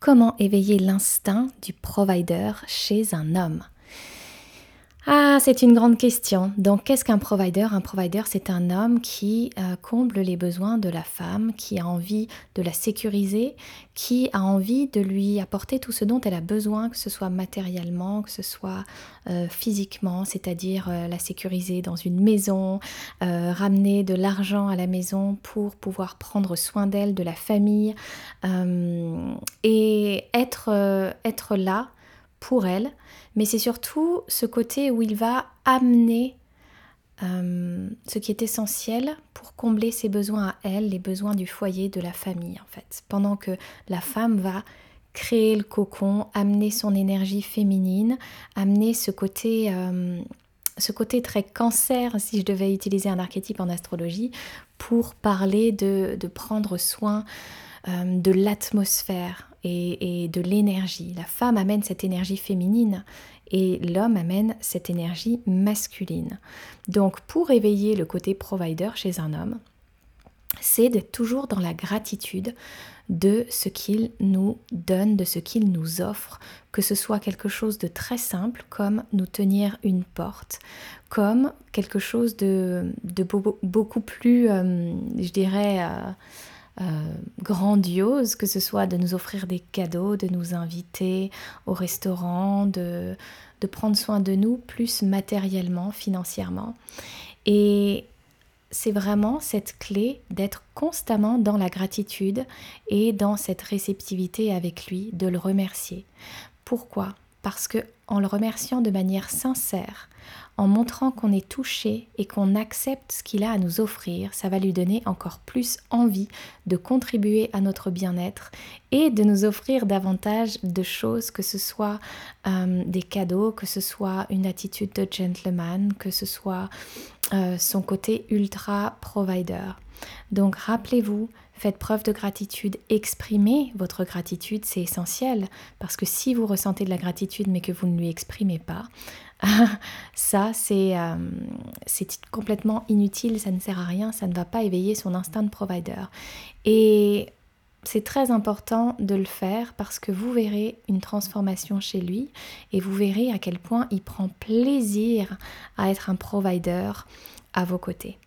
Comment éveiller l'instinct du provider chez un homme? Ah, c'est une grande question. Donc, qu'est-ce qu'un provider? Un provider, c'est un homme qui euh, comble les besoins de la femme, qui a envie de la sécuriser, qui a envie de lui apporter tout ce dont elle a besoin, que ce soit matériellement, que ce soit euh, physiquement, c'est-à-dire euh, la sécuriser dans une maison, ramener de l'argent à la maison pour pouvoir prendre soin d'elle, de la famille, et être, être là pour elle, mais c'est surtout ce côté où il va amener euh, ce qui est essentiel pour combler ses besoins à elle, les besoins du foyer, de la famille en fait. Pendant que la femme va créer le cocon, amener son énergie féminine, amener ce côté, euh, ce côté très cancer, si je devais utiliser un archétype en astrologie, pour parler de, prendre soin euh, de l'atmosphère, et, de l'énergie. La femme amène cette énergie féminine et l'homme amène cette énergie masculine. Donc pour éveiller le côté provider chez un homme, c'est d'être toujours dans la gratitude de ce qu'il nous donne, de ce qu'il nous offre, que ce soit quelque chose de très simple comme nous tenir une porte, comme quelque chose de, beaucoup plus, euh, je dirais, euh, euh, grandiose, que ce soit de nous offrir des cadeaux, de nous inviter au restaurant, de, de prendre soin de nous plus matériellement, financièrement. Et c'est vraiment cette clé d'être constamment dans la gratitude et dans cette réceptivité avec lui, de le remercier. Pourquoi? Parce que en le remerciant de manière sincère, en montrant qu'on est touché et qu'on accepte ce qu'il a à nous offrir, ça va lui donner encore plus envie de contribuer à notre bien-être et de nous offrir davantage de choses, que ce soit euh, des cadeaux, que ce soit une attitude de gentleman, que ce soit euh, son côté ultra provider. Donc rappelez-vous, faites preuve de gratitude, exprimez votre gratitude, c'est essentiel, parce que si vous ressentez de la gratitude mais que vous ne lui exprimez pas, ça, euh, c'est complètement inutile, ça ne sert à rien, ça ne va pas éveiller son instinct de provider. Et c'est très important de le faire parce que vous verrez une transformation chez lui et vous verrez à quel point il prend plaisir à être un provider à vos côtés.